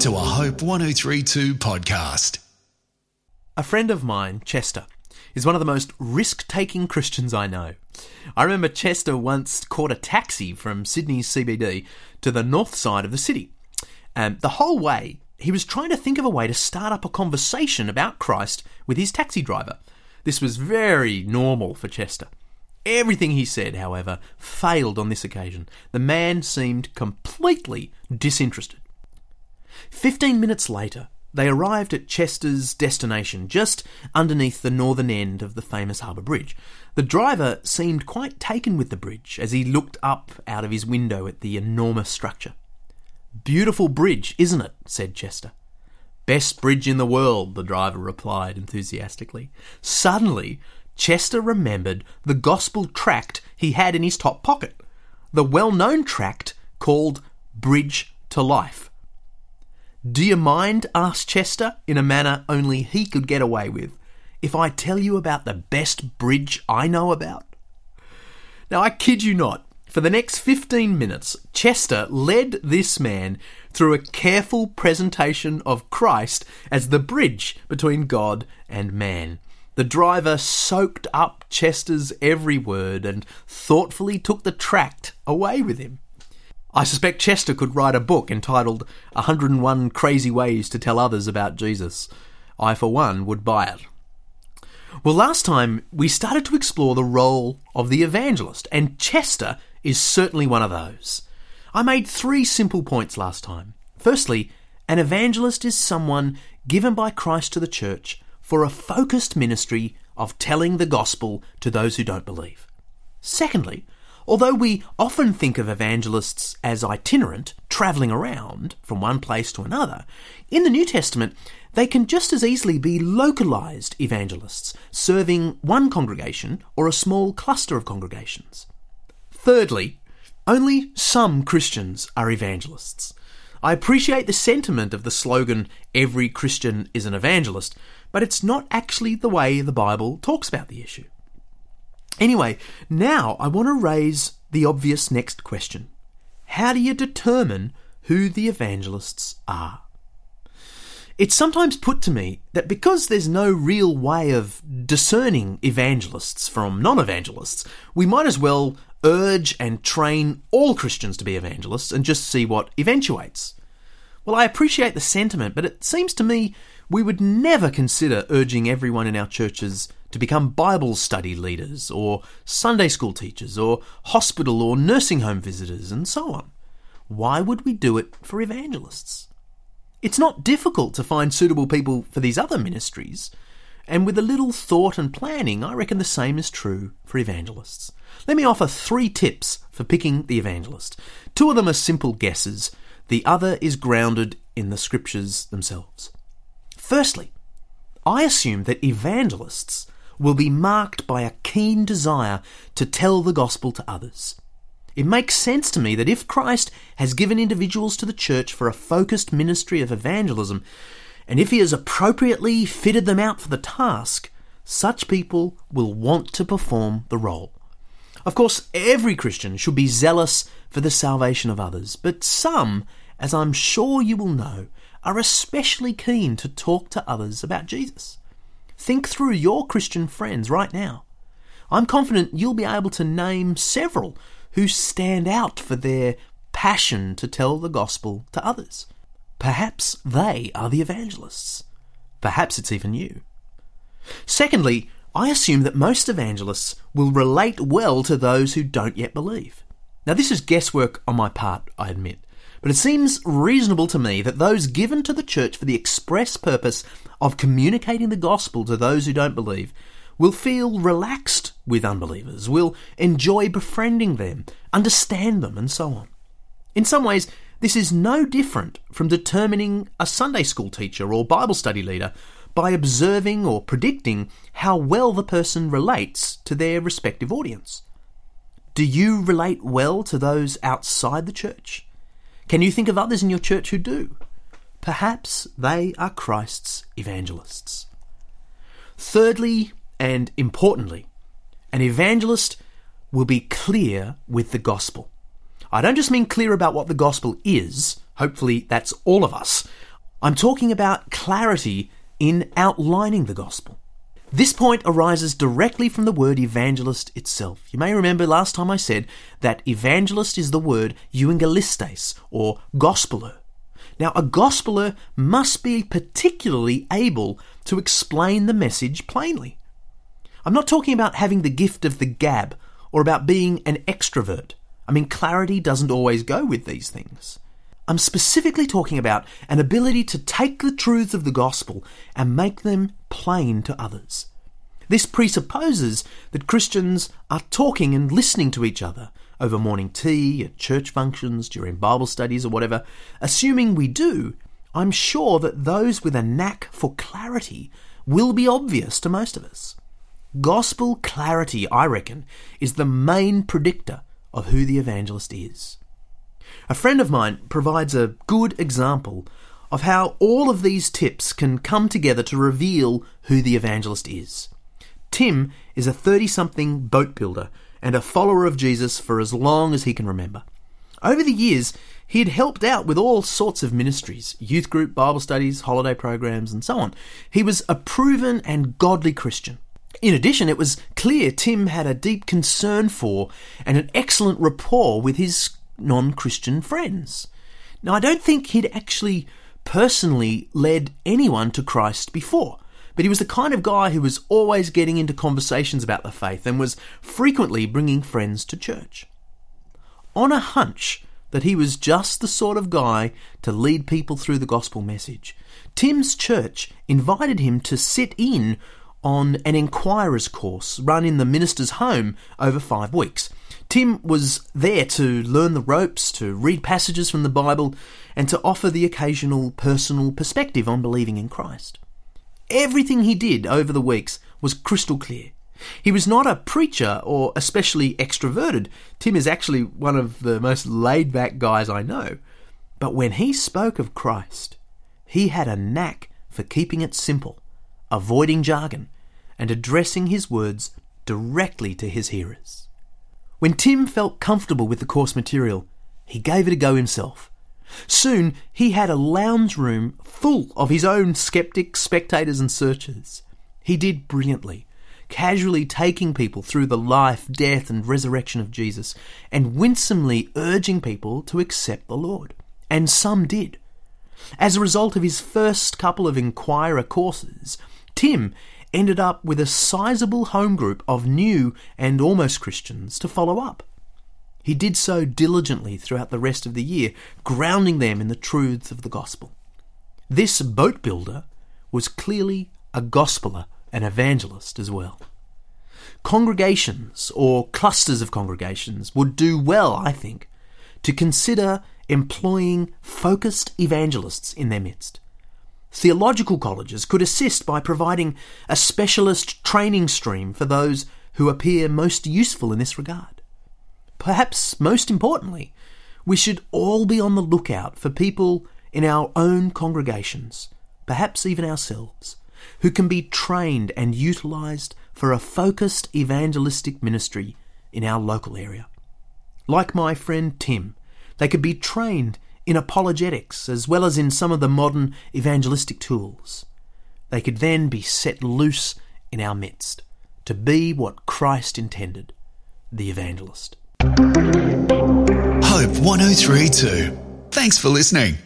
to a Hope 1032 podcast. A friend of mine, Chester, is one of the most risk taking Christians I know. I remember Chester once caught a taxi from Sydney's CBD to the north side of the city. And the whole way, he was trying to think of a way to start up a conversation about Christ with his taxi driver. This was very normal for Chester. Everything he said, however, failed on this occasion. The man seemed completely disinterested. Fifteen minutes later, they arrived at Chester's destination, just underneath the northern end of the famous Harbour Bridge. The driver seemed quite taken with the bridge as he looked up out of his window at the enormous structure. Beautiful bridge, isn't it? said Chester. Best bridge in the world, the driver replied enthusiastically. Suddenly, Chester remembered the gospel tract he had in his top pocket, the well known tract called Bridge to Life. Do you mind, asked Chester, in a manner only he could get away with, if I tell you about the best bridge I know about? Now, I kid you not, for the next 15 minutes, Chester led this man through a careful presentation of Christ as the bridge between God and man. The driver soaked up Chester's every word and thoughtfully took the tract away with him. I suspect Chester could write a book entitled 101 Crazy Ways to Tell Others About Jesus. I, for one, would buy it. Well, last time we started to explore the role of the evangelist, and Chester is certainly one of those. I made three simple points last time. Firstly, an evangelist is someone given by Christ to the church for a focused ministry of telling the gospel to those who don't believe. Secondly, although we often think of evangelists as itinerant, travelling around from one place to another, in the New Testament they can just as easily be localised evangelists, serving one congregation or a small cluster of congregations. Thirdly, only some Christians are evangelists. I appreciate the sentiment of the slogan, every Christian is an evangelist, but it's not actually the way the Bible talks about the issue. Anyway, now I want to raise the obvious next question How do you determine who the evangelists are? It's sometimes put to me that because there's no real way of discerning evangelists from non evangelists, we might as well urge and train all Christians to be evangelists and just see what eventuates. Well, I appreciate the sentiment, but it seems to me we would never consider urging everyone in our churches to become Bible study leaders, or Sunday school teachers, or hospital or nursing home visitors, and so on. Why would we do it for evangelists? It's not difficult to find suitable people for these other ministries, and with a little thought and planning, I reckon the same is true for evangelists. Let me offer three tips for picking the evangelist. Two of them are simple guesses, the other is grounded in the scriptures themselves. Firstly, I assume that evangelists will be marked by a keen desire to tell the gospel to others. It makes sense to me that if Christ has given individuals to the church for a focused ministry of evangelism, and if he has appropriately fitted them out for the task, such people will want to perform the role. Of course, every Christian should be zealous for the salvation of others, but some, as I'm sure you will know, are especially keen to talk to others about Jesus. Think through your Christian friends right now. I'm confident you'll be able to name several who stand out for their passion to tell the gospel to others. Perhaps they are the evangelists. Perhaps it's even you. Secondly, I assume that most evangelists will relate well to those who don't yet believe. Now, this is guesswork on my part, I admit, but it seems reasonable to me that those given to the church for the express purpose of communicating the gospel to those who don't believe will feel relaxed with unbelievers, will enjoy befriending them, understand them, and so on. In some ways, this is no different from determining a Sunday school teacher or Bible study leader by observing or predicting how well the person relates to their respective audience. Do you relate well to those outside the church? Can you think of others in your church who do? Perhaps they are Christ's evangelists. Thirdly, and importantly, an evangelist will be clear with the gospel. I don't just mean clear about what the gospel is, hopefully that's all of us. I'm talking about clarity in outlining the gospel. This point arises directly from the word evangelist itself. You may remember last time I said that evangelist is the word euangelistes or gospeler. Now, a gospeler must be particularly able to explain the message plainly. I'm not talking about having the gift of the gab or about being an extrovert. I mean, clarity doesn't always go with these things. I'm specifically talking about an ability to take the truths of the gospel and make them plain to others. This presupposes that Christians are talking and listening to each other over morning tea, at church functions, during Bible studies, or whatever. Assuming we do, I'm sure that those with a knack for clarity will be obvious to most of us. Gospel clarity, I reckon, is the main predictor of who the evangelist is. A friend of mine provides a good example of how all of these tips can come together to reveal who the evangelist is. Tim is a 30 something boat builder and a follower of Jesus for as long as he can remember. Over the years, he had helped out with all sorts of ministries youth group, Bible studies, holiday programs, and so on. He was a proven and godly Christian. In addition, it was clear Tim had a deep concern for and an excellent rapport with his non Christian friends. Now, I don't think he'd actually personally led anyone to Christ before, but he was the kind of guy who was always getting into conversations about the faith and was frequently bringing friends to church. On a hunch that he was just the sort of guy to lead people through the gospel message, Tim's church invited him to sit in on an inquirer's course run in the minister's home over five weeks. Tim was there to learn the ropes, to read passages from the Bible, and to offer the occasional personal perspective on believing in Christ. Everything he did over the weeks was crystal clear. He was not a preacher or especially extroverted. Tim is actually one of the most laid back guys I know. But when he spoke of Christ, he had a knack for keeping it simple, avoiding jargon, and addressing his words directly to his hearers. When Tim felt comfortable with the course material, he gave it a go himself. Soon he had a lounge room full of his own skeptics, spectators, and searchers. He did brilliantly, casually taking people through the life, death, and resurrection of Jesus, and winsomely urging people to accept the Lord. And some did. As a result of his first couple of Inquirer courses, Tim ended up with a sizable home group of new and almost Christians to follow up. He did so diligently throughout the rest of the year, grounding them in the truths of the gospel. This boat builder was clearly a gospeler, an evangelist as well. Congregations or clusters of congregations would do well, I think, to consider employing focused evangelists in their midst. Theological colleges could assist by providing a specialist training stream for those who appear most useful in this regard. Perhaps most importantly, we should all be on the lookout for people in our own congregations, perhaps even ourselves, who can be trained and utilised for a focused evangelistic ministry in our local area. Like my friend Tim, they could be trained in apologetics as well as in some of the modern evangelistic tools. They could then be set loose in our midst to be what Christ intended the evangelist. Hope 1032. Thanks for listening.